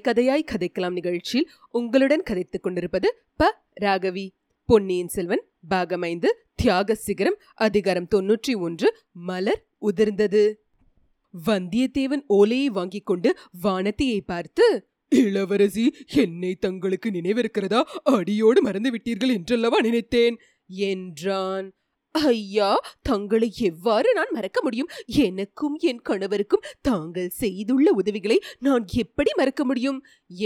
கதை கதையாய் கதைக்கலாம் நிகழ்ச்சியில் உங்களுடன் கதைத்துக் கொண்டிருப்பது ப. ராகவி. பொன்னியின் செல்வன் பாகமைந்து தியாக சிகரம் அதிகாரம் தொன்னூற்றி ஒன்று மலர் உதிர்ந்தது. வந்தியத்தேவன் ஓலையை வாங்கிக் கொண்டு வானத்தியை பார்த்து இளவரசி என்னை தங்களுக்கு நினைவிருக்கிறதா? அடியோடு மறந்து விட்டீர்கள் என்றல்லவா நினைத்தேன்? என்றான். ஐயா தங்களை எவ்வாறு நான் மறக்க முடியும்? எனக்கும் என் கணவருக்கும் தாங்கள் செய்துள்ள உதவிகளை நான் எப்படி மறக்க முடியும்?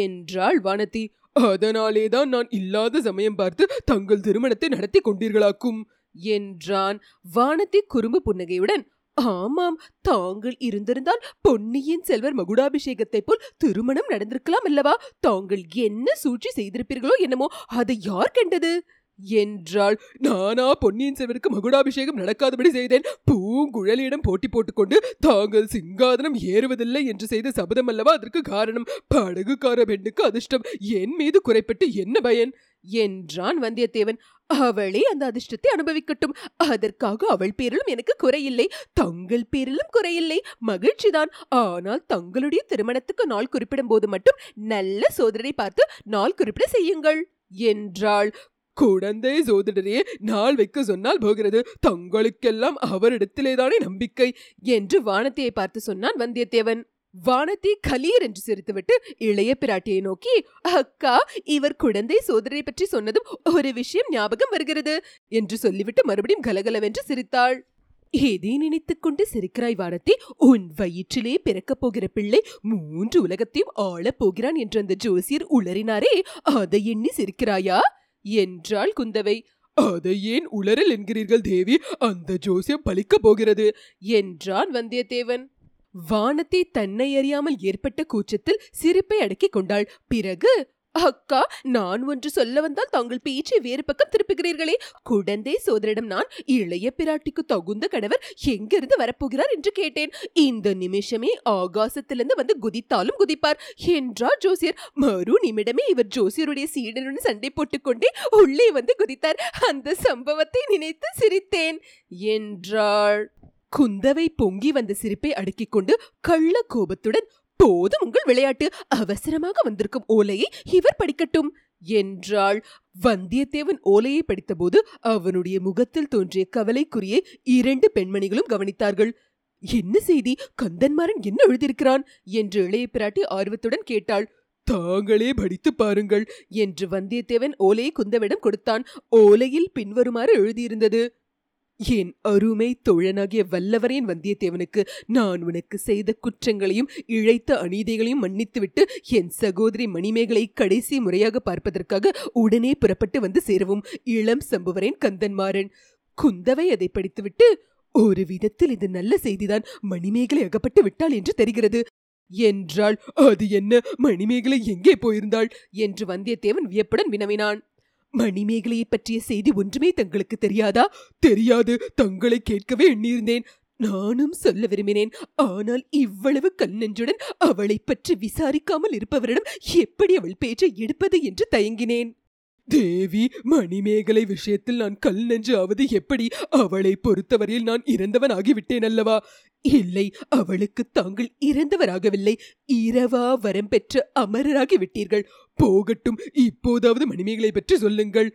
என்றாள் வானதி. அதனாலேதான் நான் இல்லாத சமயம் பார்த்து தங்கள் திருமணத்தை நடத்தி கொண்டீர்களாக்கும் என்றான் வானதி குறும்பு புன்னகையுடன். ஆமாம் தாங்கள் இருந்திருந்தால் பொன்னியின் செல்வர் மகுடாபிஷேகத்தை போல் திருமணம் நடந்திருக்கலாம் அல்லவா? தாங்கள் என்ன சூழ்ச்சி செய்திருப்பீர்களோ என்னமோ அதை யார் கண்டது? என்றாள். நானா பொன்னியின் செல்வருக்கு மகுடாபிஷேகம் நடக்காதபடி செய்தேன். பூங்குழலியிடம் போட்டி போட்டுக்கொண்டு தாங்கள் சிங்காதனம் ஏறுவதில்லை என்று செய்த சபதம் அல்லவா அதற்கு காரணம்? படகுக்கார பெண்ணுக்கு அதிர்ஷ்டம். என் மீது குறைப்பட்டு என்ன பயன்? என்றான் வந்தியத்தேவன். அவளே அந்த அதிர்ஷ்டத்தை அனுபவிக்கட்டும். அதற்காக அவள் பேரிலும் எனக்கு குறையில்லை. தங்கள் பேரிலும் குறையில்லை. மகிழ்ச்சிதான். ஆனால் தங்களுடைய திருமணத்துக்கு நாள் குறிப்பிடும் போது மட்டும் நல்ல சோதரனை பார்த்து நாள் குறிப்பிட செய்யுங்கள் என்றாள். குழந்தை சோதரரே நாள் வைக்க சொன்னால் போகிறது. தங்களுக்கெல்லாம் அவரிடத்திலேதானே நம்பிக்கை என்று வானத்தியை பார்த்து சொன்னான் வந்தியத்தேவன். வானதி கலீர் என்று சிரித்துவிட்டு இளைய பிராட்டியை நோக்கி அக்கா இவர் குழந்தை சோதரை பற்றி சொன்னதும் ஒரு விஷயம் ஞாபகம் வருகிறது என்று சொல்லிவிட்டு மறுபடியும் கலகலவென்று சிரித்தாள். எதை நினைத்துக் கொண்டு சிரிக்கிறாய் வானத்தி உன் வயிற்றிலே பிறக்கப் போகிற பிள்ளை மூன்று உலகத்தையும் ஆளப் போகிறான் என்று அந்த ஜோசியர் உளறினாரே. அதை எண்ணி சிரிக்கிறாயா? என்றாள் குந்தவை. அதை ஏன் உளறல் என்கிறீர்கள் தேவி? அந்த ஜோசியம் பலிக்கப் போகிறது என்றான் வந்தியத்தேவன். வானத்தை தன்னை அறியாமல் ஏற்பட்ட கூச்சத்தில் சிரிப்பை அடக்கிக் கொண்டாள். பிறகு அக்கா நான் ஒன்று சொல்ல வந்தால் தாங்கள் பேச்சை வேறு பக்கம் திருப்புகிறீர்களே. குடந்தை சோதரிடம் நான் இளைய பிராட்டிக்கு தகுந்த கணவர் எங்கிருந்து வரப்போகிறார் என்று கேட்டேன். இந்த நிமிஷமே ஆகாசத்திலிருந்து வந்து குதித்தாலும் குதிப்பார். என்றார் ஜோசியர் மறு நிமிடமே இவர் ஜோசியருடைய சீடனுடன் சண்டை போட்டுக்கொண்டே உள்ளே வந்து குதித்தார். அந்த சம்பவத்தை நினைத்து சிரித்தேன். என்றாள். குந்தவை பொங்கி வந்த சிரிப்பை அடுக்கிக் கொண்டு கள்ள கோபத்துடன் போதும் உங்கள் விளையாட்டு அவசரமாக வந்திருக்கும் ஓலையை இவர் படிக்கட்டும் என்றாள். வந்தியத்தேவன் ஓலையை படித்தபோது அவனுடைய முகத்தில் தோன்றிய கவலைக்குரிய இரண்டு பெண்மணிகளும் கவனித்தார்கள். என்ன செய்தி? கந்தன்மாரன் என்ன எழுதியிருக்கிறான்? என்று இளைய பிராட்டி ஆர்வத்துடன் கேட்டாள். தாங்களே படித்து பாருங்கள் என்று வந்தியத்தேவன் ஓலையை குந்தவிடம் கொடுத்தான். ஓலையில் பின்வருமாறு எழுதியிருந்தது. என் அருமை தோழனாகிய வல்லவரேன் வந்தியத்தேவனுக்கு நான் உனக்கு செய்த குற்றங்களையும் இழைத்த அநீதிகளையும் மன்னித்துவிட்டு என் சகோதரி மணிமேகலை கடைசி முறையாக பார்ப்பதற்காக உடனே புறப்பட்டு வந்து சேரவும். இளம் சம்புவரேன் கந்தன்மாறன். குந்தவை அதை படித்துவிட்டு ஒரு விதத்தில் இது நல்ல செய்திதான். மணிமேகலை அகப்பட்டு விட்டாள் என்று தெரிகிறது. என்றாள் அது என்ன? மணிமேகலை எங்கே போயிருந்தாள்? என்று வந்தியத்தேவன் வியப்புடன் வினவினான். மணிமேகலையை பற்றிய செய்தி ஒன்றுமே தங்களுக்கு தெரியாதா? தெரியாது. தங்களை கேட்கவே எண்ணியிருந்தேன். நானும் சொல்ல விரும்பினேன். ஆனால் இவ்வளவு கண்ணெஞ்சுடன் அவளைப் பற்றி விசாரிக்காமல் இருப்பவரிடம் எப்படி அவள் பேச்சை எடுப்பது என்று தயங்கினேன். தேவி மணிமேகலை விஷயத்தில் நான் கல் நெஞ்சு ஆவது எப்படி அவளை பொறுத்தவரையில் நான் இறந்தவன் ஆகிவிட்டேன் அல்லவா இல்லை அவளுக்கு தாங்கள் இறந்தவராகவில்லை. இரவா வரம் பெற்ற அமரராகி விட்டீர்கள் போகட்டும் இப்போதாவது மணிமேகலை பற்றி சொல்லுங்கள்.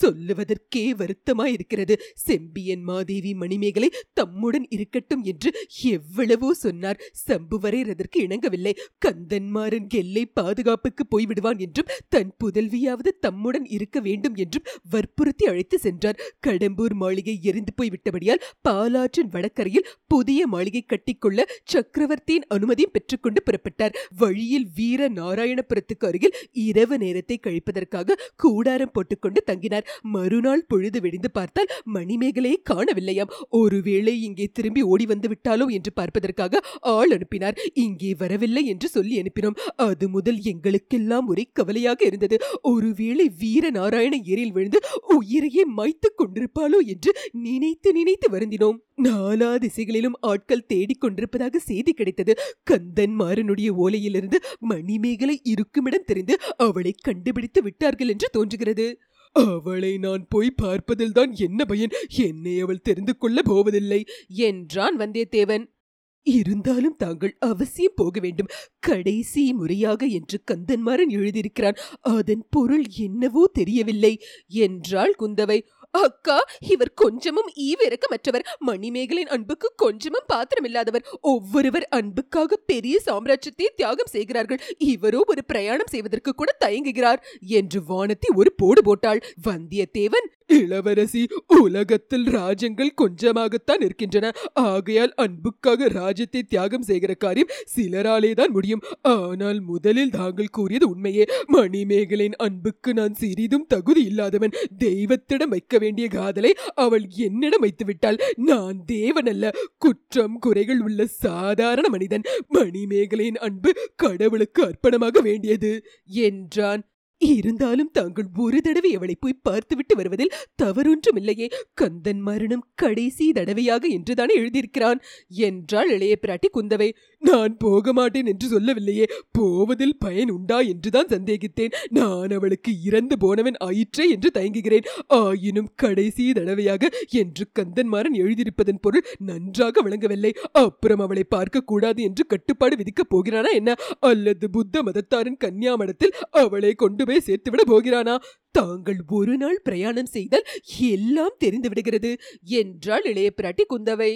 சொல்லுவதற்கே வருத்தமாயிருக்கிறது. செம்பியன் மாதேவி மணிமேகலை தம்முடன் இருக்கட்டும் என்று எவ்வளவோ சொன்னார். சம்புவரையர் அதற்கு இணங்கவில்லை. கந்தன்மாறன் எல்லை பாதுகாப்புக்கு போய்விடுவான் என்றும் தன் புதல்வியாவது தம்முடன் இருக்க வேண்டும் என்றும் வற்புறுத்தி அழைத்து சென்றார். கடம்பூர் மாளிகை எரிந்து போய்விட்டபடியால் பாலாற்றின் வடக்கரையில் புதிய மாளிகை கட்டிக்கொள்ள சக்கரவர்த்தியின் அனுமதியும் பெற்றுக்கொண்டு புறப்பட்டார். வழியில் வீர நாராயணபுரத்துக்கு அருகில் இரவு நேரத்தை கழிப்பதற்காக கூடாரம் போட்டுக்கொண்டு தங்கினார். மறுநாள் பொழுது வெடிந்து பார்த்தால் மணிமேகலையை காணவில்லையாம். ஒருவேளை இங்கே திரும்பி ஓடி வந்து விட்டாலோ என்று பார்ப்பதற்காக ஆள் அனுப்பினார். இங்கே வரவில்லை என்று சொல்லி அனுப்பினோம். அது முதல் எங்களுக்கெல்லாம் ஒரே கவலையாக இருந்தது. ஒருவேளை வீர நாராயண ஏரியில் விழுந்து உயிரையே மாய்த்துக் கொண்டிருப்பாளோ என்று நினைத்து நினைத்து வருந்தினோம். நாலா திசைகளிலும் ஆட்கள் தேடிக் கொண்டிருப்பதாக செய்தி கிடைத்தது. கந்தன்மாறனுடைய ஓலையிலிருந்து மணிமேகலை இருக்குமிடம் தெரிந்து அவளை கண்டுபிடித்து விட்டார்கள் என்று தோன்றுகிறது. அவளை நான் போய் பார்ப்பதில்தான் என்ன பயன்? என்னை அவள் தெரிந்து கொள்ளப் போவதில்லை. என்றான் வந்தியத்தேவன். இருந்தாலும் தாங்கள் அவசியம் போக வேண்டும். கடைசி முறையாக என்று கந்தன்மாறன் எழுதியிருக்கிறான். அதன் பொருள் என்னவோ தெரியவில்லை என்றாள் குந்தவை. அக்கா இவர் கொஞ்சமும் ஈவிரக்கமற்றவர். மணிமேகலின் அன்புக்கு கொஞ்சமும் பாத்திரமில்லாதவர். ஒவ்வொருவர் அன்புக்காக பெரிய சாம்ராஜ்யத்தை தியாகம் செய்கிறார்கள். இவரோ ஒரு பிரயாணம் செய்வதற்கு கூட தயங்குகிறார் என்று வானத்தி ஒரு போடு போட்டாள். வந்தியத்தேவன் இளவரசி உலகத்தில் ராஜ்யங்கள் கொஞ்சமாகத்தான் இருக்கின்றன. ஆகையால் அன்புக்காக ராஜ்யத்தை தியாகம் செய்கிற காரியம் சிலராலே தான் முடியும். ஆனால் முதலில் தாங்கள் கூறியது உண்மையே. மணிமேகலின் அன்புக்கு நான் சிறிதும் தகுதி இல்லாதவன். தெய்வத்திடம் வைக்க வேண்டிய காதலை அவள் என்னிடம் வைத்து விட்டாள் நான் தேவன் அல்ல. குற்றம் குறைகள் உள்ள சாதாரண மனிதன். மணிமேகலையின் அன்பு கடவுளுக்கு அர்ப்பணமாக வேண்டியது என்றான். இருந்தாலும் தாங்கள் ஒரு தடவை அவளை போய் பார்த்துவிட்டு வருவதில் தவறொன்றுமில்லையே. கந்தன் மரணம் கடைசி தடவையாக என்றுதானே எழுதியிருக்கிறான். என்றாள் இளைய பிராட்டி குந்தவை. நான் போக மாட்டேன் என்று சொல்லவில்லையே. போவதில் பயன் உண்டா என்றுதான் சந்தேகித்தேன். நான் அவளுக்கு இறந்து போனவன் ஆயிற்றே என்று தயங்குகிறேன். ஆயினும் கடைசி தடவையாக என்று கந்தன்மாறன் எழுதியிருப்பதன் பொருள் நன்றாக விளங்கவில்லை. அப்புறம் அவளை பார்க்க கூடாது என்று கட்டுப்பாடு விதிக்கப் போகிறானா என்ன? அல்லது புத்த மதத்தாரின் கன்னியாமடத்தில் அவளை கொண்டு போய் சேர்த்துவிட போகிறானா? தாங்கள் ஒரு நாள் பிரயாணம் செய்தால் எல்லாம் தெரிந்து விடுகிறது என்றாள் இளைய பிராட்டி குந்தவை.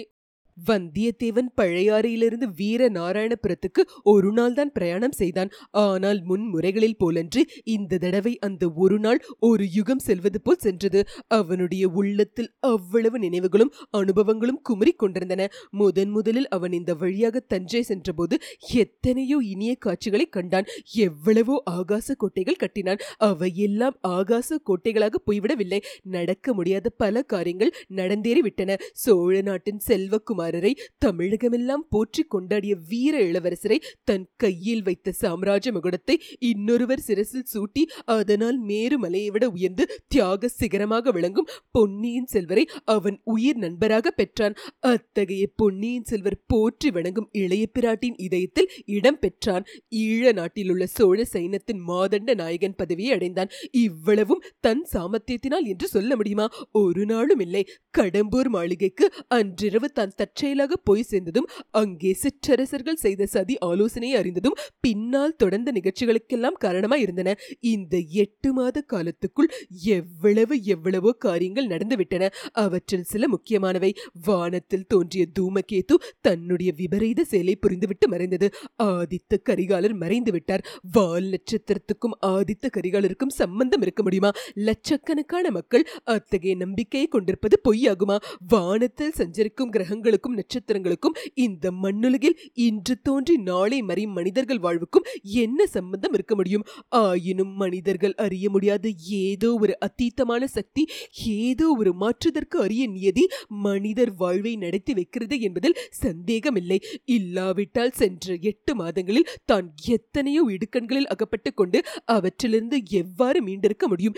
வந்தியத்தேவன் பழையாறையிலிருந்து வீர நாராயணபுரத்துக்கு ஒரு நாள் தான் பிரயாணம் செய்தான். ஆனால் முன்முறைகளில் போலன்று இந்த தடவை அந்த ஒரு நாள் ஒரு யுகம் செல்வது போல் சென்றது. அவனுடைய உள்ளத்தில் அவ்வளவு நினைவுகளும் அனுபவங்களும் குமரி கொண்டிருந்தன. முதன் முதலில் அவன் இந்த வழியாக தஞ்சை சென்றபோது எத்தனையோ இனிய காட்சிகளை கண்டான். எவ்வளவோ ஆகாச கோட்டைகள் கட்டினான். அவையெல்லாம் ஆகாச கோட்டைகளாக போய்விடவில்லை. நடக்க முடியாத பல காரியங்கள் நடந்தேறிவிட்டன. சோழ நாட்டின் செல்வக்குமார் குமாரரை தமிழகமெல்லாம் போற்றி கொண்டாடிய வீர இளவரசரை தன் கையில் வைத்த சாம்ராஜ்ய முகுடத்தை இன்னொருவர் சிரசில் சூட்டி அதனால் மேருமலையை விட உயர்ந்து தியாக சிகரமாக விளங்கும் பொன்னியின் செல்வரை அவன் உயிர் நண்பராக பெற்றான். அத்தகைய பொன்னியின் செல்வர் போற்றி வணங்கும் இளைய பிராட்டின் இதயத்தில் இடம் பெற்றான். ஈழ நாட்டில் உள்ள சோழ சைனத்தின் மாதண்ட நாயகன் பதவியை அடைந்தான். இவ்வளவும் தன் சாமர்த்தியத்தினால் என்று சொல்ல முடியுமா? ஒரு நாளும் இல்லை. கடம்பூர் மாளிகைக்கு அன்றிரவு தான் தற்செயலாக போய் சேர்ந்ததும் அங்கே சிற்றரசர்கள் செய்த சதி ஆலோசனையை அறிந்ததும் பின்னால் தொடர்ந்த நிகழ்ச்சிகளுக்கெல்லாம் காரணமாக இருந்தன. இந்த எட்டு மாத காலத்துக்குள் எவ்வளவு எவ்வளவோ காரியங்கள் நடந்துவிட்டன. அவற்றில் சில முக்கியமானவை. வானத்தில் தோன்றிய தூமகேது தன்னுடைய விபரீத செயலை புரிந்துவிட்டு மறைந்தது. ஆதித்த கரிகாலர் மறைந்து விட்டார் வால் நட்சத்திரத்துக்கும் ஆதித்த கரிகாலருக்கும் சம்பந்தம் இருக்க முடியுமா? லட்சக்கணக்கான மக்கள் அத்தகைய நம்பிக்கையை கொண்டிருப்பது பொய்யாகுமா? வானத்தில் சஞ்சரிக்கும் கிரகங்களுக்கும் நட்சத்திரங்களுக்கும் இந்த மண்ணுலகில் இன்று தோன்றி நாளை மறையும் மனிதர்கள் வாழ்வுக்கும் என்ன சம்பந்தம் இருக்க முடியும்? ஆயினும் மனிதர்கள் அறிய முடியாத. ஏதோ ஒரு அத்தீத்தமான சக்தி ஏதோ ஒரு மாற்றுதற்கு அரிய நியதி மனிதர் வாழ்வை நடத்தி வைக்கிறது என்பதில் சந்தேகமில்லை. இல்லாவிட்டால் சென்ற எட்டு மாதங்களில் தான் எத்தனையோ இடுக்கண்களில் அகப்பட்டு கொண்டு அவற்றிலிருந்து எவ்வாறு மீண்டிருக்க முடியும்?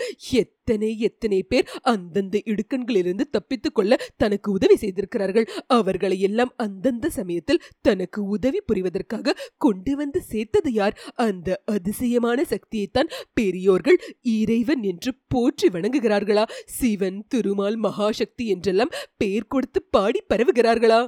எத்தனை எத்தனை பேர் அந்தந்த இடுக்கண்களிலிருந்து தப்பித்துக் கொள்ள தனக்கு உதவி செய்திருக்கிறார்கள். அவர்களை எல்லாம் அந்தந்த சமயத்தில் தனக்கு உதவி புரிவதற்காக கொண்டு வந்து சேர்த்தது யார்? அந்த அதிசயமான சக்தியைத்தான் பெரியோர்கள் இறைவன் என்று போற்றி வணங்குகிறார்களா? சிவன் திருமால் மகாசக்தி என்றெல்லாம் பெயர் கொடுத்து பாடி பரவுகிறார்களா?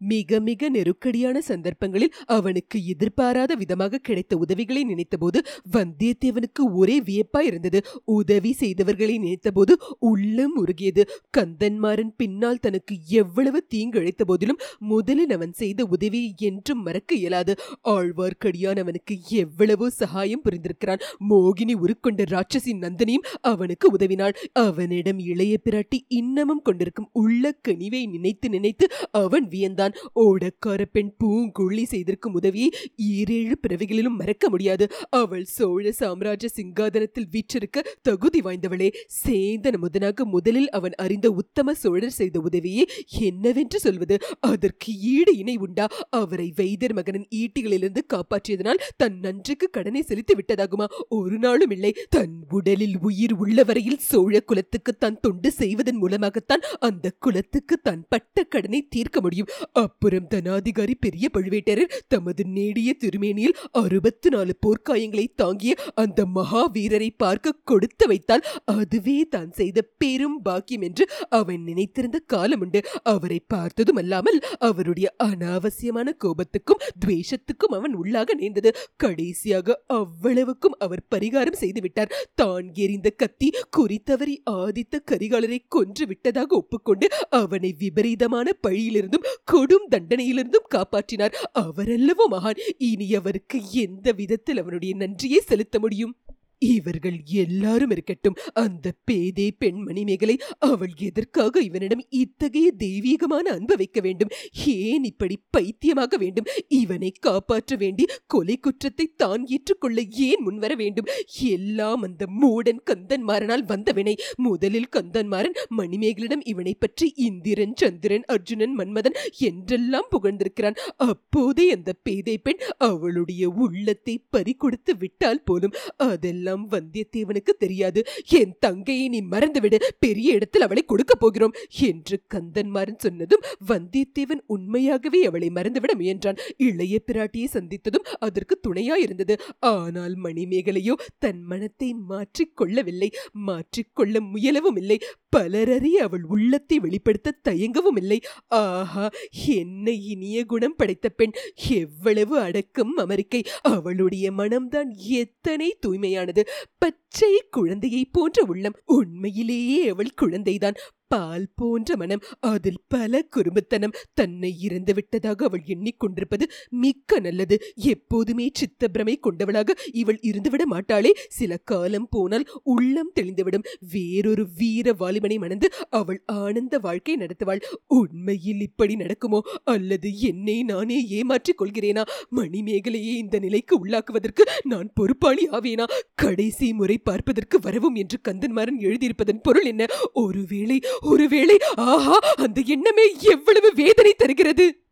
மிக மிக நெருக்கடியான சந்தர்ப்பங்களில் அவனுக்கு எதிர்பாராத விதமாக கிடைத்த உதவிகளை நினைத்தபோது வந்தியத்தேவனுக்கு ஒரே வியப்பா இருந்தது. உதவி செய்தவர்களை நினைத்தபோது உள்ளம் உருகியது. கந்தன்மாறன் பின்னால் தனக்கு எவ்வளவு தீங்கு அழைத்த போதிலும் முதலில் அவன் செய்த உதவியை என்றும் மறக்க இயலாது. ஆழ்வார்க்கடியான் அவனுக்கு எவ்வளவோ சகாயம் புரிந்திருக்கிறான். மோகினி உருக்கொண்ட ராட்சசி நந்தனியும் அவனுக்கு உதவினாள். அவனிடம் இளைய பிராட்டி இன்னமும் கொண்டிருக்கும் உள்ள கனிவை நினைத்து நினைத்து அவன் வியந்தான். தான் ஓடக்கார பெண் பூங்குழி செய்திருக்கும் உதவியை ஈரேழு பிறவிகளிலும் மறக்க முடியாது. அவள் சோழ சாம்ராஜ்ய சிங்காதனத்தில் வீற்றிருக்க தகுதி வாய்ந்தவளே. சேந்தன முதனாக முதலில் அவன் அறிந்த உத்தம சோழர் செய்த உதவியை என்னவென்று சொல்வது? அதற்கு ஈடு இணை உண்டா? அவரை வைத்தர் மகனின் ஈட்டிகளிலிருந்து காப்பாற்றியதனால் தன் நன்றிக்கு கடனை செலுத்தி விட்டதாகுமா? ஒரு நாளும் இல்லை. தன் உடலில் உயிர் உள்ளவரையில் சோழ குலத்துக்கு தான் தொண்டு செய்வதன் மூலமாகத்தான் அந்த குலத்துக்கு தான் பட்ட கடனை தீர்க்க முடியும். அப்புறம் தனாதிகாரி பெரிய பழுவேட்டரர் தமது நேடிய திருமேனியில் அறுபத்து நாலு போர்க்காயங்களை தாங்கிய அந்த மகாவீரரை பார்க்க கொடுத்து வைத்தால் அதுவே தான் செய்த பெரும் பாக்கியம் என்று அவன் நினைத்திருந்த காலமுண்டு அவரை பார்த்ததும் அல்லாமல் அவருடைய அனாவசியமான கோபத்துக்கும் துவேஷத்துக்கும் அவன் உள்ளாக நேர்ந்தது. கடைசியாக அவ்வளவுக்கும் அவர் பரிகாரம் செய்துவிட்டார் தான் எறிந்த கத்தி குறித்தவரி ஆதித்த கரிகாலரை கொன்று விட்டதாக ஒப்புக்கொண்டு அவனை விபரீதமான பழியிலிருந்தும் கொடும் தண்டனையிலிருந்தும் காப்பாற்றினார். அவரல்லவோ மகான் இனி அவருக்கு எந்த விதத்தில் அவனுடைய நன்றியை செலுத்த முடியும்? இவர்கள் எல்லாரும் இருக்கட்டும். அந்த பேதே பெண்மணி மேகலை அவள் எதற்காக இவனிடம் இத்தகைய தெய்வீகமான அன்பு வைக்க வேண்டும்? ஏன் இப்படி பைத்தியமாக வேண்டும்? இவனை காப்பாற்ற வேண்டி கொலை குற்றத்தை தான் ஏற்றுக்கொள்ள ஏன் முன்வர வேண்டும்? எல்லாம் அந்த மூடன் கந்தன்மாரனால் வந்தவனை. முதலில் கந்தன்மாரன் மணிமேகலிடம் இவனை பற்றி இந்திரன் சந்திரன் அர்ஜுனன் மன்மதன் என்றெல்லாம் புகழ்ந்திருக்கிறான். அப்போதே அந்த பேதை பெண் அவளுடைய உள்ளத்தை பறிகொடுத்து விட்டால் போலும். அதெல்லாம் வந்தியத்தேவனுக்கு தெரியாது. என் தங்கையை நீ மறந்துவிடு. பெரிய இடத்தில் அவளை கொடுக்க போகிறோம் என்று கந்தன்மாரன் சொன்னதும் வந்தியத்தேவன் உண்மையாகவே அவளை மறந்துவிட முயன்றான். இளைய பிராட்டியை சந்தித்ததும் அதற்கு துணையாயிருந்தது. ஆனால் மணிமேகலையோ தன் மனத்தை மாற்றிக் கொள்ளவில்லை மாற்றிக்கொள்ள முயலவும் இல்லை. பலரறி அவள் உள்ளத்தை வெளிப்படுத்த தயங்கவும் இல்லை ஆஹா என்ன இனிய குணம் படைத்த பெண் எவ்வளவு அடக்கம் அமெரிக்கை. அவளுடைய மனம்தான் எத்தனை தூய்மையானது. பச்சை குழந்தையை போன்ற உள்ளம். உண்மையிலேயே அவள் குழந்தைதான். பால் போன்ற மனம் அதில் பல குறும்புத்தனம். தன்னை இறந்து விட்டதாக அவள் எண்ணிக்கொண்டிருப்பது மிக்க நல்லது. எப்போதுமே சித்தப்பிரமை கொண்டவளாக இவள் இருந்துவிட மாட்டாளே. சில காலம் போனால் உள்ளம் தெளிந்துவிடும். வேறொரு வீர வாலிபனை மணந்து அவள் ஆனந்த வாழ்க்கை நடத்துவாள். உண்மையில் இப்படி நடக்குமோ? அல்லது என்னை நானே ஏமாற்றிக் கொள்கிறேனா? மணிமேகலையை இந்த நிலைக்கு உள்ளாக்குவதற்கு நான் பொறுப்பாளி ஆவேனா? கடைசி முறை பார்ப்பதற்கு வரவும் என்று கந்தன்மாரன் எழுதியிருப்பதன் பொருள் என்ன? ஒருவேளை ஒருவேளை ஆஹா அந்த எண்ணமே எவ்வளவு வேதனை தருகிறது?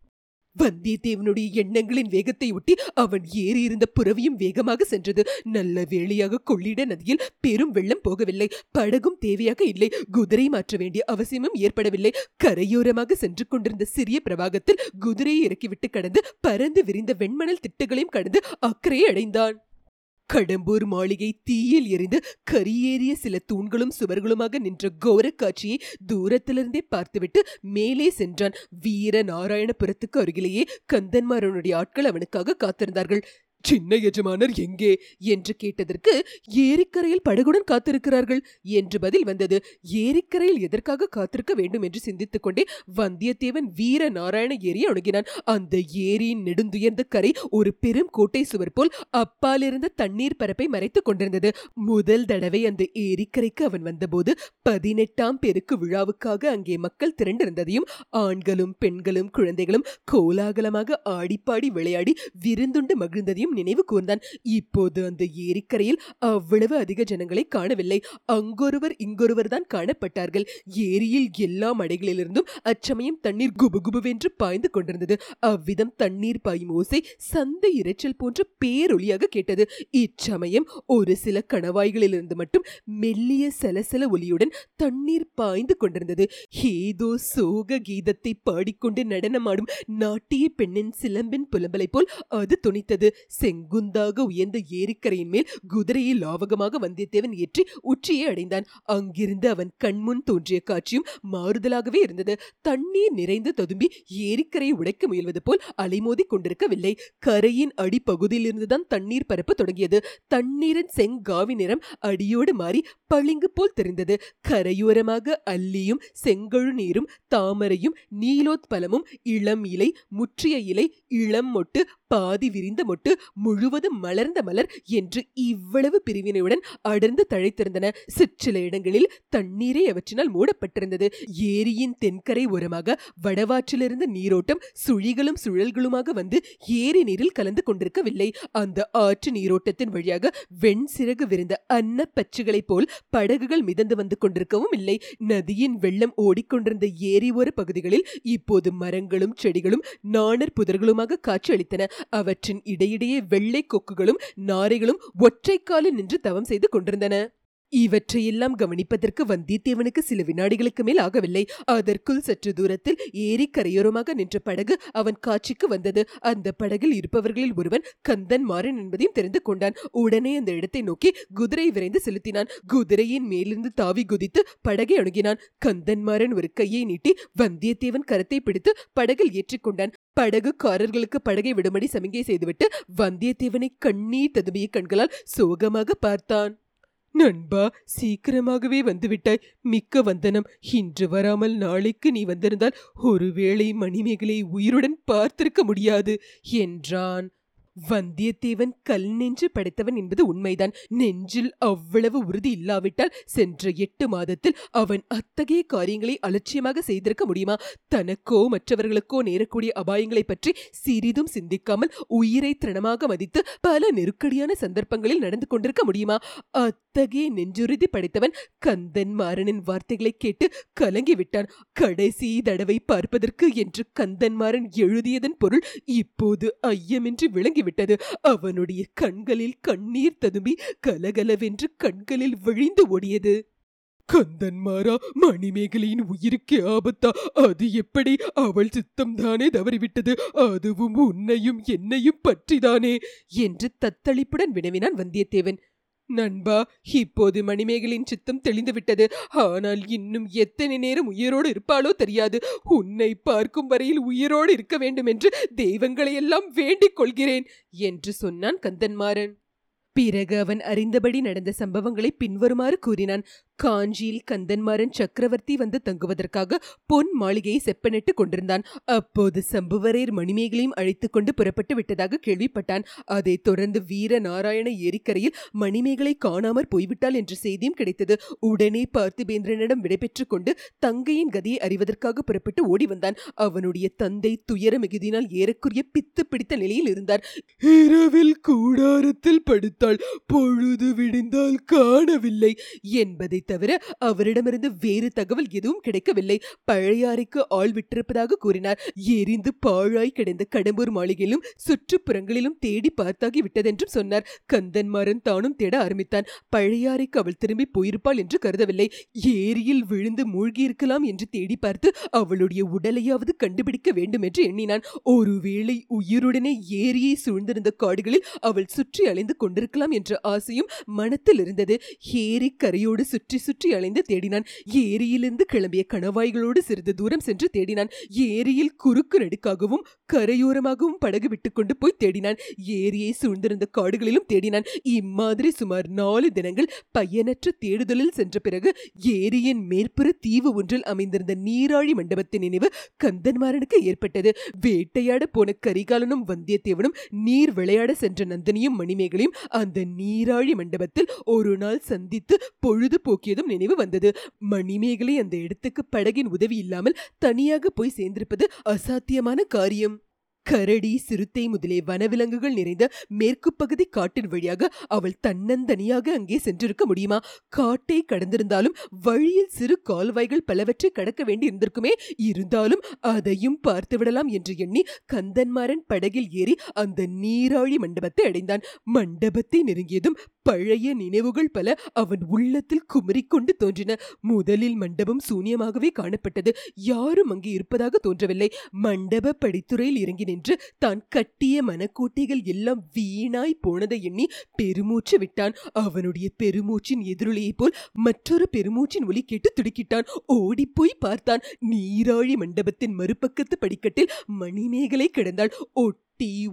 வந்தியத்தேவனுடைய எண்ணங்களின் வேகத்தை ஒட்டி அவன் ஏறி இருந்த புறவியும் வேகமாக சென்றது. நல்ல வேளையாக கொள்ளிட நதியில் பெரும் வெள்ளம் போகவில்லை. படகும் தேவையாக இல்லை. குதிரை மாற்ற வேண்டிய அவசியமும் ஏற்படவில்லை. கரையோரமாக சென்று கொண்டிருந்த சிறிய பிரவாகத்தில் குதிரையை இறக்கிவிட்டு கடந்து பறந்து விரிந்த வெண்மணல் திட்டுகளையும் கடந்து அக்கறையை அடைந்தான். கடம்பூர் மாளிகை தீயில் எரிந்து கரியேறிய சில தூண்களும் சுவர்களுமாக நின்ற கௌர காட்சியை தூரத்திலிருந்தே பார்த்துவிட்டு மேலே சென்றான். வீர நாராயணபுரத்துக்கு அருகிலேயே கந்தன்மாரனுடைய ஆட்கள் அவனுக்காக காத்திருந்தார்கள். சின்ன எஜமானர் எங்கே என்று கேட்டதற்கு ஏரிக்கரையில் படகுடன் காத்திருக்கிறார்கள் என்று பதில் வந்தது. ஏரிக்கரையில் எதற்காக காத்திருக்க வேண்டும் என்று சிந்தித்துக் கொண்டே வந்தியத்தேவன் வீர நாராயண ஏரியை அணுகினான். அந்த ஏரியின் நெடுந்துயர்ந்த கரை ஒரு பெரும் கோட்டை சுவர் போல் அப்பாலிருந்த தண்ணீர் பரப்பை மறைத்துக் கொண்டிருந்தது. முதல் தடவை அந்த ஏரிக்கரைக்கு அவன் வந்தபோது பதினெட்டாம் பெருக்கு விழாவுக்காக அங்கே மக்கள் திரண்டிருந்ததையும் ஆண்களும் பெண்களும் குழந்தைகளும் கோலாகலமாக ஆடிப்பாடி விளையாடி விருந்துண்டு மகிழ்ந்ததையும் நினைவு கூர்ந்தான். இப்போது அந்த ஏரிக்கரையில் அவ்வளவு அதிக ஜனங்களை காணவில்லை. அங்கொருவர் இங்கொருவர் தான் காணப்பட்டார்கள். ஏரியில் எல்லா மடைகளிலிருந்தும் அச்சமயம் தண்ணீர் குபுகுபுவென்று பாய்ந்து கொண்டிருந்தது. அவ்விதம் தண்ணீர் பாயும் ஓசை சந்தை இரைச்சல் போன்ற பேரொலியாக கேட்டது. இச்சமயம் ஒரு சில கணவாய்களிலிருந்து மட்டும் மெல்லிய சலசல ஒலியுடன் தண்ணீர் பாய்ந்து கொண்டிருந்தது. ஏதோ சோக கீதத்தை பாடிக்கொண்டு நடனமாடும் நாட்டிய பெண்ணின் சிலம்பின் புலம்பலை போல் அது துணித்தது. செங்குந்தாக உயர்ந்த ஏரிக்கரையின் மேல் குதிரையை லாவகமாக வந்தியத்தேவன் ஏற்றி உச்சியை அடைந்தான். அங்கிருந்து அவன் கண்முன் தோன்றிய காட்சியும் மாறுதலாகவே இருந்தது. தண்ணீர் நிறைந்து ததும்பி ஏரிக்கரையை உடைக்க முயல்வது போல் அலைமோதி கொண்டிருக்கவில்லை. கரையின் அடிப்பகுதியிலிருந்துதான் தண்ணீர் பரப்ப தொடங்கியது. தண்ணீரின் செங்காவி நிறம் அடியோடு மாறி பளிங்கு போல் தெரிந்தது. கரையோரமாக அல்லியும் செங்கழு நீரும் தாமரையும் நீலோத்பலமும் இளம் இலை முற்றிய இலை இளம் மொட்டு பாதி விரிந்த மொட்டு முழுவதும் மலர்ந்த மலர் என்று இவ்வளவு பிரிவினையுடன் அடர்ந்து தழைத்திருந்தன. சிற்சில இடங்களில் தண்ணீரே அவற்றினால் மூடப்பட்டிருந்தது. ஏரியின் தென்கரை ஓரமாக வடவாற்றிலிருந்த நீரோட்டம் சுழிகளும் சுழல்களுமாக வந்து ஏரி நீரில் கலந்து கொண்டிருக்கவில்லை. அந்த ஆற்று நீரோட்டத்தின் வழியாக வெண் சிறகு விரிந்த அன்னப்பச்சுகளைப் போல் படகுகள் மிதந்து வந்து கொண்டிருக்கவும் இல்லை. நதியின் வெள்ளம் ஓடிக்கொண்டிருந்த ஏரி ஓர பகுதிகளில் இப்போது மரங்களும் செடிகளும் நாணர் புதர்களுமாக காட்சியளித்தன. அவற்றின் இடையிடையே வெள்ளை கொக்குகளும் நாரைகளும் ஒற்றைக்காலில் நின்று தவம் செய்து கொண்டிருந்தன. இவற்றையெல்லாம் கவனிப்பதற்கு வந்தியத்தேவனுக்கு சில வினாடிகளுக்கு மேல் ஆகவில்லை. அதற்குள் சற்று தூரத்தில் ஏரி கரையோரமாக நின்ற படகு அவன் காட்சிக்கு வந்தது. அந்த படகில் இருப்பவர்களில் ஒருவன் கந்தன் மாறன் என்பதையும் தெரிந்து கொண்டான். உடனே அந்த இடத்தை நோக்கி குதிரை விரைந்து செலுத்தினான். குதிரையின் மேலிருந்து தாவி குதித்து படகை அணுகினான். கந்தன் மாறன் ஒரு கையை நீட்டி வந்தியத்தேவன் கரத்தை பிடித்து படகில் ஏற்றிக்கொண்டான். படகுக்காரர்களுக்கு படகை விடும்படி சமிகை செய்துவிட்டு வந்தியத்தேவனை கண்ணீர் ததும்பிய கண்களால் சோகமாக பார்த்தான். நண்பா சீக்கிரமாகவே வந்துவிட்டாய். மிக்க வந்தனம். இன்று வராமல் நாளைக்கு நீ வந்திருந்தால் ஒருவேளை மணிமேகலை உயிருடன் பார்த்திருக்க முடியாது என்றான். வந்தியத்தேவன் கல் நெஞ்சு படைத்தவன் என்பது உண்மைதான். நெஞ்சில் அவ்வளவு உறுதி இல்லாவிட்டால் சென்ற எட்டு மாதத்தில் அவன் அத்தகைய காரியங்களை அலட்சியமாக செய்திருக்க முடியுமா? தனக்கோ மற்றவர்களுக்கோ நேரக்கூடிய அபாயங்களை பற்றி சிறிதும் சிந்திக்காமல் உயிரை திரணமாக மதித்து பல நெருக்கடியான சந்தர்ப்பங்களில் நடந்து கொண்டிருக்க முடியுமா? அத்தகைய நெஞ்சுறுதி படைத்தவன் கந்தன் மாறனின் வார்த்தைகளை கேட்டு கலங்கிவிட்டான். கடைசி தடவை பார்ப்பதற்கு என்று கந்தன்மாறன் எழுதியதன் பொருள் இப்போது ஐயமின்றி விளங்கி விட்டது. அவனுடைய கண்களில் கண்ணீர் ததும்பி கலகலவென்று கண்களில் விழிந்து ஓடியது. கந்தன்மாரா மணிமேகலையின் உயிருக்கே ஆபத்தா? அது எப்படி? அவள் சித்தம் தானே தவறிவிட்டது. அதுவும் உன்னையும் என்னையும் பற்றிதானே? என்று தத்தளிப்புடன் வினவினான் வந்தியத்தேவன். நண்பா இப்போது மணிமேகலின் சித்தம் தெளிந்துவிட்டது. ஆனால் இன்னும் எத்தனை நேரம் உயிரோடு இருப்பாளோ தெரியாது. உன்னை பார்க்கும் வரையில் உயிரோடு இருக்க வேண்டும் என்று தெய்வங்களையெல்லாம் வேண்டிக் கொள்கிறேன் என்று சொன்னான் கந்தன்மாறன். பிறகு அவன் அறிந்தபடி நடந்த சம்பவங்களை பின்வருமாறு கூறினான். காஞ்சியில் கந்தன்மாறன் சக்கரவர்த்தி வந்து தங்குவதற்காக பொன் மாளிகையை செப்பனிட்டு கொண்டிருந்தான். அப்போது சம்புவரையர் மணிமேகலையும் அழைத்துக் கொண்டு புறப்பட்டு விட்டதாக கேள்விப்பட்டான். அதைத் தொடர்ந்து வீர நாராயண ஏரிக்கரையில் மணிமேகலை காணாமற் போய்விட்டாள் என்ற செய்தியும் கிடைத்தது. உடனே பார்த்திபேந்திரனிடம் விடைபெற்றுக் கொண்டு தங்கையின் கதையை அறிவதற்காக புறப்பட்டு ஓடி வந்தான். அவனுடைய தந்தை துயர மிகுதியினால் ஏறக்குரிய பித்து பிடித்த நிலையில் இருந்தார். இரவில் கூடாரத்தில் படுத்தாள். பொழுது விடிந்தால் காணவில்லை என்பதை தவிர அவரிடமிருந்து வேறு தகவல் எதுவும் கிடைக்கவில்லை. பழையாறைக்கு ஆள் விட்டிருப்பதாக கூறினார். எரிந்து பாழாய் கிடந்த கடம்பூர் மாளிகையிலும் சுற்றுப்புறங்களிலும் தேடி பார்த்தாகி விட்டதென்றும் சொன்னார். கந்தன்மாறன் தானும் தேட ஆரம்பித்தான். பழையாறைக்கு அவள் திரும்பி போயிருப்பாள் என்று கருதவில்லை. ஏரியில் விழுந்து மூழ்கியிருக்கலாம் என்று தேடி பார்த்து அவளுடைய உடலையாவது கண்டுபிடிக்க வேண்டும் என்று எண்ணினான். ஒருவேளை உயிருடனே ஏரியை சூழ்ந்திருந்த காடுகளில் அவள் சுற்றி அலைந்து கொண்டிருக்கலாம் என்ற ஆசையும் மனத்தில் இருந்தது. ஏரி கரையோடு சுற்றி சுற்றி சுற்றி அலைந்து தேடினான். ஏரியிலிருந்து கிளம்பிய கணவாய்களோடு சிறிது தூரம் சென்று தேடினான். ஏரியில் குறுக்கு நடுக்காகவும் கரையோரமாகவும் படகு விட்டுக்கொண்டு போய் தேடினான். ஏரியை சூழ்ந்திருந்த காடுகளிலும் தேடினான். இம்மாதிரி சுமார் நாலு தினங்கள் பயனற்ற தேடுதலில் சென்ற பிறகு ஏரியின் மேற்புற தீவு ஒன்றில் அமைந்திருந்த நீராழி மண்டபத்தின் நினைவு கந்தன்மாரனுக்கு ஏற்பட்டது. வேட்டையாட போன கரிகாலனும் வந்தியத்தேவனும் நீர் விளையாட சென்ற நந்தினியும் மணிமேகலையும் அந்த நீராழி மண்டபத்தில் ஒரு நாள் சந்தித்து பொழுதுபோக்கி தூக்கியதும் நினைவு வந்தது. மணிமேகலை அந்த இடத்துக்கு படகின் உதவி இல்லாமல் தனியாக போய் சேர்ந்திருப்பது அசாத்தியமான காரியம். கரடி சிறுத்தை முதலே வனவிலங்குகள் நிறைந்த மேற்கு பகுதி காட்டின் வழியாக அவள் தன்னந்தனியாக அங்கே சென்றிருக்க முடியுமா? காட்டை கடந்திருந்தாலும் வழியில் சிறு கால்வாய்கள் பலவற்றை கடக்க வேண்டி இருந்திருக்குமே இருந்தாலும் அதையும் பார்த்துவிடலாம் என்று எண்ணி கந்தன்மாறன் படகில் ஏறி அந்த நீராழி மண்டபத்தை அடைந்தான். மண்டபத்தை நெருங்கியதும் பழைய நினைவுகள் பல அவன் உள்ளத்தில் குமரிக்கொண்டு தோன்றின. முதலில் மண்டபம் சூனியமாகவே காணப்பட்டது. யாரும் அங்கே இருப்பதாக தோன்றவில்லை. மண்டப படித்துறையில் இறங்கி நின்று தான் கட்டிய மனக்கோட்டைகள் எல்லாம் வீணாய் போனதை எண்ணி பெருமூச்சு விட்டான். அவனுடைய பெருமூச்சின் எதிரொலியைப் போல் மற்றொரு பெருமூச்சின் ஒலி கேட்டு துடுக்கிட்டான். ஓடிப்போய் பார்த்தான். நீராழி மண்டபத்தின் மறுபக்கத்து படிக்கட்டில் மணிமேகலை கிடந்தாள். ஒட்டு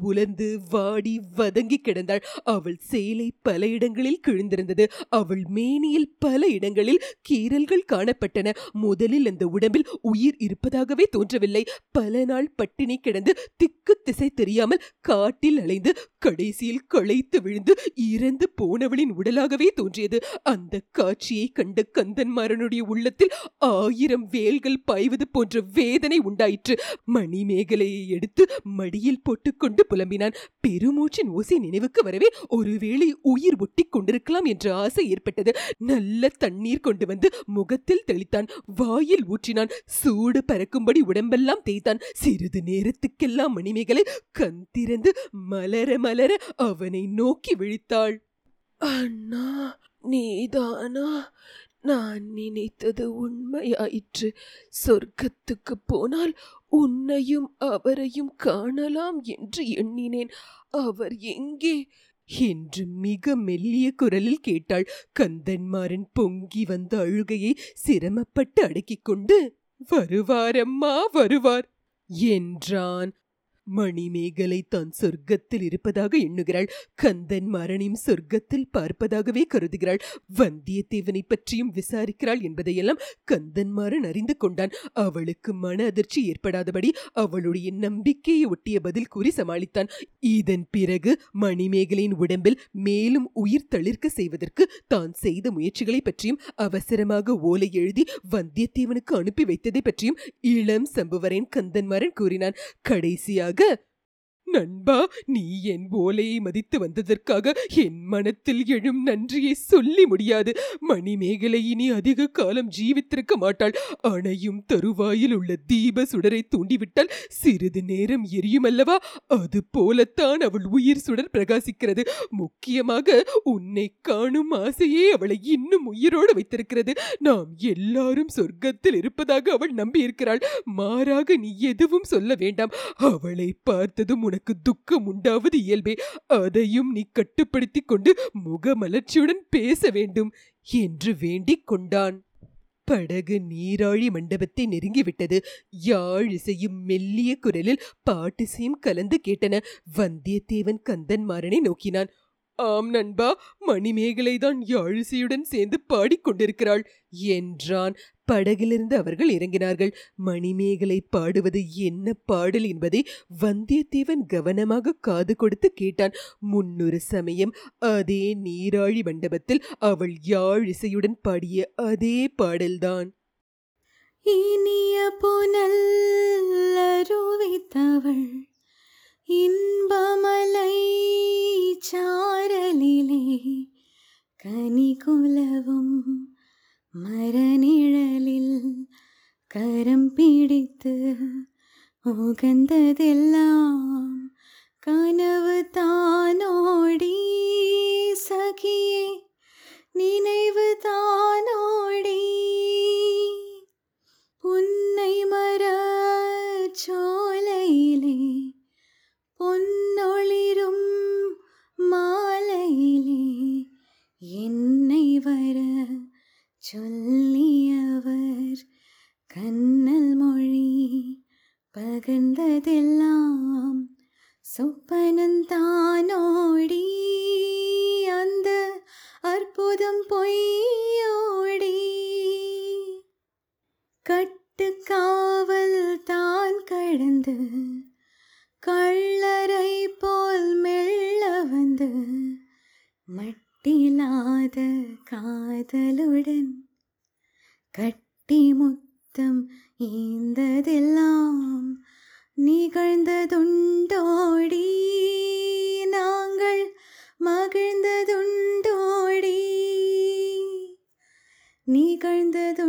உலர்ந்து வாடி வதங்கி கிடந்தாள். அவள் சேலை பல இடங்களில் கிழிந்திருந்தது. அவள் மேனியில் பல இடங்களில் கீறல்கள் காணப்பட்டன. முதலில் அந்த உடம்பில் உயிர் இருப்பதாகவே தோன்றவில்லை. பல நாள் பட்டினி கிடந்து திக்கு திசை தெரியாமல் காட்டில் அலைந்து கடைசியில் களைத்து விழுந்து இறந்து போனவளின் உடலாகவே தோன்றியது. அந்த காட்சியை கண்ட கந்தன்மாரனுடைய உள்ளத்தில் ஆயிரம் வேல்கள் பாய்வது போன்ற வேதனை உண்டாயிற்று. மணிமேகலையை எடுத்து மடியில் போட்டுக்கொண்டு புலம்பினான். பெருமூச்சின் ஓசை நினைவுக்கு வரவே ஒருவேளை உயிர் ஒட்டி கொண்டிருக்கலாம் என்ற ஆசை ஏற்பட்டது. நல்ல தண்ணீர் கொண்டு வந்து முகத்தில் தெளித்தான். வாயில் ஊற்றினான். சூடு பறக்கும்படி உடம்பெல்லாம் தேய்த்தான். சிறிது நேரத்துக்கெல்லாம் மணிமேகலை கண் திறந்து மலர மலர அவனை நோக்கி விழித்தாள். அண்ணா நீதானா? நான் நினைத்தது உண்மையாயிற்று. சொர்க்கத்துக்கு போனால் உன்னையும் அவரையும் காணலாம் என்று எண்ணினேன். அவர் எங்கே? என்று மிக மெல்லிய குரலில் கேட்டாள். கந்தன்மாறன் பொங்கி வந்த அழுகையை சிரமப்பட்டு அடக்கிக் கொண்டு வருவாரம்மா வருவார் என்றான். மணிமேகலை தான் சொர்க்கத்தில் இருப்பதாக எண்ணுகிறாள். கந்தன் மரணியும் சொர்க்கத்தில் பார்ப்பதாகவே கருதுகிறாள். வந்தியத்தேவனை பற்றியும் விசாரிக்கிறாள் என்பதையெல்லாம் கந்தன்மாறன் அறிந்து கொண்டான். அவளுக்கு மன அதிர்ச்சி ஏற்படாதபடி அவளுடைய நம்பிக்கையை ஒட்டிய பதில் கூறி சமாளித்தான். இதன் பிறகு மணிமேகலையின் உடம்பில் மேலும் உயிர் தளிர்க்க செய்வதற்கு தான் செய்த முயற்சிகளை பற்றியும் அவசரமாக ஓலை எழுதி வந்தியத்தேவனுக்கு அனுப்பி வைத்ததை பற்றியும் இளம் சம்புவரேன் கந்தன்மாறன் கூறினான். கடைசியாக good நண்பா நீ என் ஓலையை மதித்து வந்ததற்காக என் மனத்தில் எழும் நன்றியை சொல்லி முடியாது. மணிமேகலை இனி அதிக காலம் ஜீவித்திருக்க மாட்டாள். அணையும் தருவாயில் உள்ள தீப சுடரை தூண்டிவிட்டால் சிறிது நேரம் எரியுமல்லவா? அது போலத்தான் அவள் உயிர் சுடர் பிரகாசிக்கிறது. முக்கியமாக உன்னை காணும் ஆசையே அவளை இன்னும் உயிரோடு வைத்திருக்கிறது. நாம் எல்லாரும் சொர்க்கத்தில் இருப்பதாக அவள் நம்பியிருக்கிறாள். மாறாக நீ எதுவும் சொல்ல வேண்டாம். அவளை பார்த்ததும் உனக்கு துக்கம் உண்டாவது இயல்பே. அதையும் நீ கட்டுப்படுத்திக் கொண்டு முகமலர்ச்சியுடன் பேச வேண்டும் என்று வேண்டிக் கொண்டான். படகு நீராழி மண்டபத்தை நெருங்கிவிட்டது. யாழ் இசையும் மெல்லிய குரலில் பாட்டிசையும் கலந்து கேட்டன. வந்தியத்தேவன் கந்தன்மாறனை நோக்கினான். ஆம் நண்பா மணிமேகலைதான் யாழிசையுடன் சேர்ந்து பாடிக்கொண்டிருக்கிறாள் என்றான். படகிலிருந்து அவர்கள் இறங்கினார்கள். மணிமேகலை பாடுவது என்ன பாடல் என்பதை வந்தியத்தேவன் கவனமாக காது கொடுத்து கேட்டான். முன்னொரு சமயம் அதே நீராழி மண்டபத்தில் அவள் யாழ் இசையுடன் பாடிய அதே பாடல்தான். இனிய புனல் இன்பமலை சாரலிலே கனிகுலவும் மரநிழலில் கரம் பிடித்து உகந்ததெல்லாம் கனவு தானோடி சகியே நினைவு தானோடி. புன்னை மர சோலையிலே பொன்னொளிரும் மாலையிலே என்னை வர சொல்லியவர் கண்ணல் மொழி பகர்ந்ததெல்லாம் சொப்பனந்தானோடி அந்த அற்புதம் பொய்யோடி கட்டு காவல் தான் கடந்து கள்ளரை போல் மெல்ல வந்து மட்டிலாத காதலுடன் கட்டி முத்தம் ஈந்ததெல்லாம் நிகழ்ந்ததுண்டோடி. நாங்கள் மகிழ்ந்ததுண்டோடி. நிகழ்ந்ததுண்டோடி.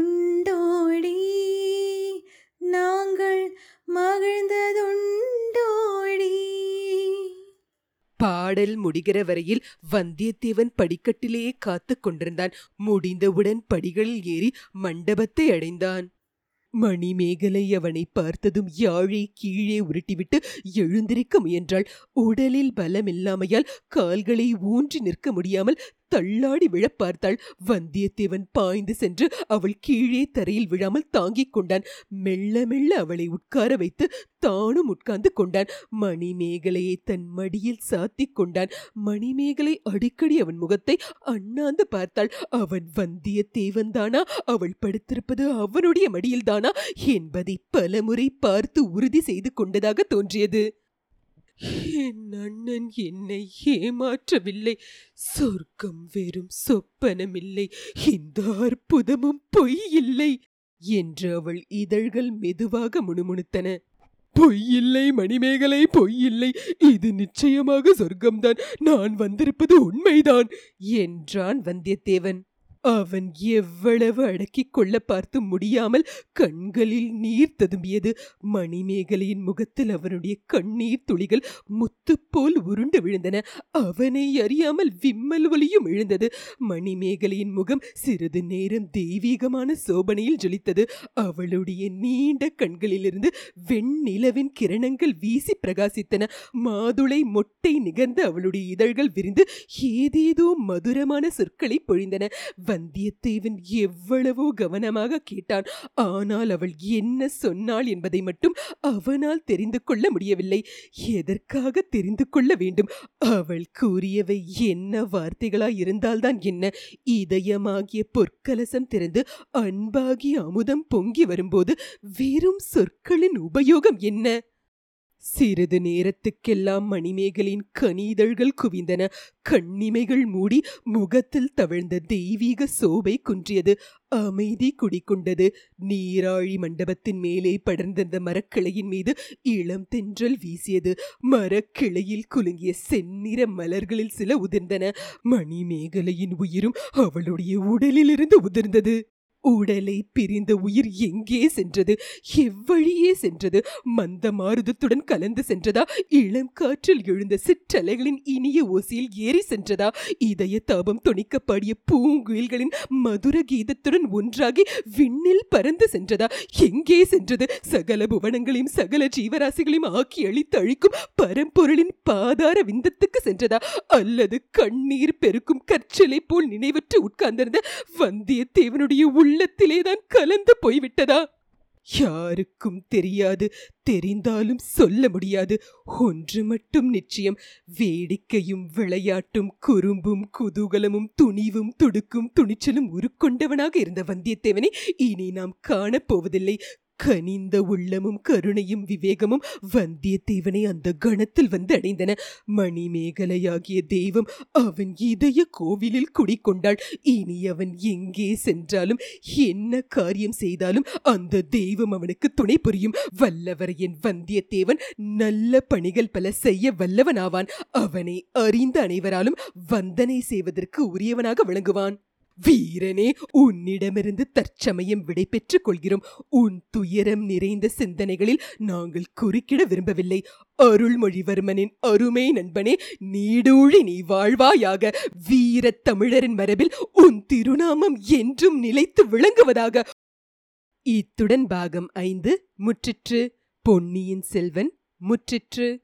நாங்கள் மகிழ்ந்ததுண்டோ பாடல் முடிகிற வரையில் வந்தியத்தேவன் படிக்கட்டிலேயே காத்துக் கொண்டிருந்தான். முடிந்தவுடன் படிகளில் ஏறி மண்டபத்தை அடைந்தான். மணிமேகலை அவனை பார்த்ததும் யாழை கீழே உருட்டிவிட்டு எழுந்திருக்க முயன்றாள். உடலில் பலமில்லாமையால் கால்களை ஊன்றி நிற்க முடியாமல் தள்ளாடி விழப் பார்த்தாள் வந்தியத்தேவன் பாய்ந்து சென்று அவள் கீழே தரையில் விழாமல் தாங்கிக் கொண்டான். மெல்ல மெல்ல அவளை உட்கார வைத்து தானும் உட்கார்ந்து கொண்டான். மணிமேகலையை தன் மடியில் சாத்திக் கொண்டான். மணிமேகலை அடிக்கடி அவன் முகத்தை அண்ணாந்து பார்த்தாள். அவன் வந்தியத்தேவன் தானா? அவள் படுத்திருப்பது அவனுடைய மடியில்தானா? என்பதை பலமுறை பார்த்து உறுதி செய்து கொண்டதாக தோன்றியது. என் அண்ணன் என்னை ஏமாற்றவில்லை. சொர்க்கம் வெறும் சொப்பனமில்லை. இந்த அற்புதமும் பொய் இல்லை என்று அவள் இதழ்கள் மெதுவாக முணுமுணுத்தன. பொய்யில்லை மணிமேகலை பொய்யில்லை. இது நிச்சயமாக சொர்க்கம்தான். நான் வந்திருப்பது உண்மைதான் என்றான் வந்தியத்தேவன். அவன் எவ்வளவு அடக்கிக் கொள்ள பார்த்து முடியாமல் கண்களில் நீர் ததும்பியது. மணிமேகலையின் முகத்தில் அவனுடைய கண்ணீர் துளிகள் முத்துப்போல் உருண்டு விழுந்தன. அவனை அறியாமல் விம்மல் ஒலியும் எழுந்தது. மணிமேகலையின் முகம் சிறிது நேரம் தெய்வீகமான சோபனையில் ஜொலித்தது. அவளுடைய நீண்ட கண்களிலிருந்து வெண்ணிலவின் கிரணங்கள் வீசி பிரகாசித்தன. மாதுளை மொட்டை நிகழ்ந்து அவளுடைய இதழ்கள் விரிந்து ஏதேதோ மதுரமான சொற்களை பொழிந்தன. வந்தியத்தேவன் எவ்வளவோ கவனமாக கேட்டான். ஆனால் அவள் என்ன சொன்னாள் என்பதை மட்டும் அவனால் தெரிந்து கொள்ள முடியவில்லை. எதற்காக தெரிந்து கொள்ள வேண்டும்? அவள் கூறியவை என்ன வார்த்தைகளாய் இருந்தால்தான் என்ன? இதயமாகிய பொற்கலசம் திறந்து அன்பாகிய அமுதம் பொங்கி வரும்போது வெறும் சொற்களின் உபயோகம் என்ன? சிறிது நேரத்துக்கெல்லாம் மணிமேகலின் கனிதழ்கள் குவிந்தன. கண்ணிமைகள் மூடி முகத்தில் தவழ்ந்த தெய்வீக சோபை குன்றியது. அமைதி குடிக்கொண்டது நீராழி மண்டபத்தின் மேலே படர்ந்திருந்த மரக்கிளையின் மீது இளம் தென்றல் வீசியது. மரக்கிளையில் குலுங்கிய செந்நிற மலர்களில் சில உதிர்ந்தன. மணிமேகலையின் உயிரும் அவளுடைய உடலிலிருந்து உதிர்ந்தது. உடலை பிரிந்த உயிர் எங்கே சென்றது? எவ்வழியே சென்றது? மந்த மாருதத்துடன் கலந்து சென்றதா? இளம் காற்றில் எழுந்த சிற்றலைகளின் இனிய ஓசையில் ஏறி சென்றதா? இதய தாபம் தொனிக்க பாடிய பூங்குயில்களின் மதுர கீதத்துடன் ஒன்றாகி விண்ணில் பறந்து சென்றதா? எங்கே சென்றது? சகல புவனங்களையும் சகல ஜீவராசிகளையும் ஆக்கி அழித்து அழிக்கும் பரம்பொருளின் பாதார விந்தத்துக்கு சென்றதா? அல்லது கண்ணீர் பெருக்கும் கற்சிலை போல் நினைவற்று உட்கார்ந்திருந்த வந்தியத்தேவனுடைய உள்ளத்திலேதான் கலந்து போய்விட்டதா? யாருக்கும் தெரியாது தெரிந்தாலும் சொல்ல முடியாது. ஒன்று மட்டும் நிச்சயம் வேடிக்கையும் விளையாட்டும் குறும்பும் குதூகலமும் துணிவும் துடுக்கும் துணிச்சலும் உருக்கொண்டவனாக இருந்த வந்தியத்தேவனை இனி நாம் காணப்போவதில்லை. கனிந்த உள்ளமும் கருணையும் விவேகமும் வந்தியத்தேவனை அந்த கணத்தில் வந்து அடைந்தன. மணிமேகலையாகிய தெய்வம் அவன் இதய கோவிலில் குடிக்கொண்டாள். இனி அவன் எங்கே சென்றாலும் என்ன காரியம் செய்தாலும் அந்த தெய்வம் அவனுக்கு துணை புரியும். வல்லவரையன் வந்தியத்தேவன் நல்ல பணிகள் பல செய்ய வல்லவனாவான். அவனை அறிந்த அனைவராலும் வந்தனை செய்வதற்கு உரியவனாக விளங்குவான். வீரனே உன்னிடமிருந்து தற்சமயம் விடை பெற்றுக் கொள்கிறோம். உன் துயரம் நிறைந்த சிந்தனைகளில் நாங்கள் குறுக்கிட விரும்பவில்லை. அருள்மொழிவர்மனின் அருமை நண்பனே நீடூழி நீ வாழ்வாயாக. வீர தமிழரின் மரபில் உன் திருநாமம் என்றும் நிலைத்து விளங்குவதாக. இத்துடன் பாகம் ஐந்து முற்றிற்று. பொன்னியின் செல்வன் முற்றிற்று.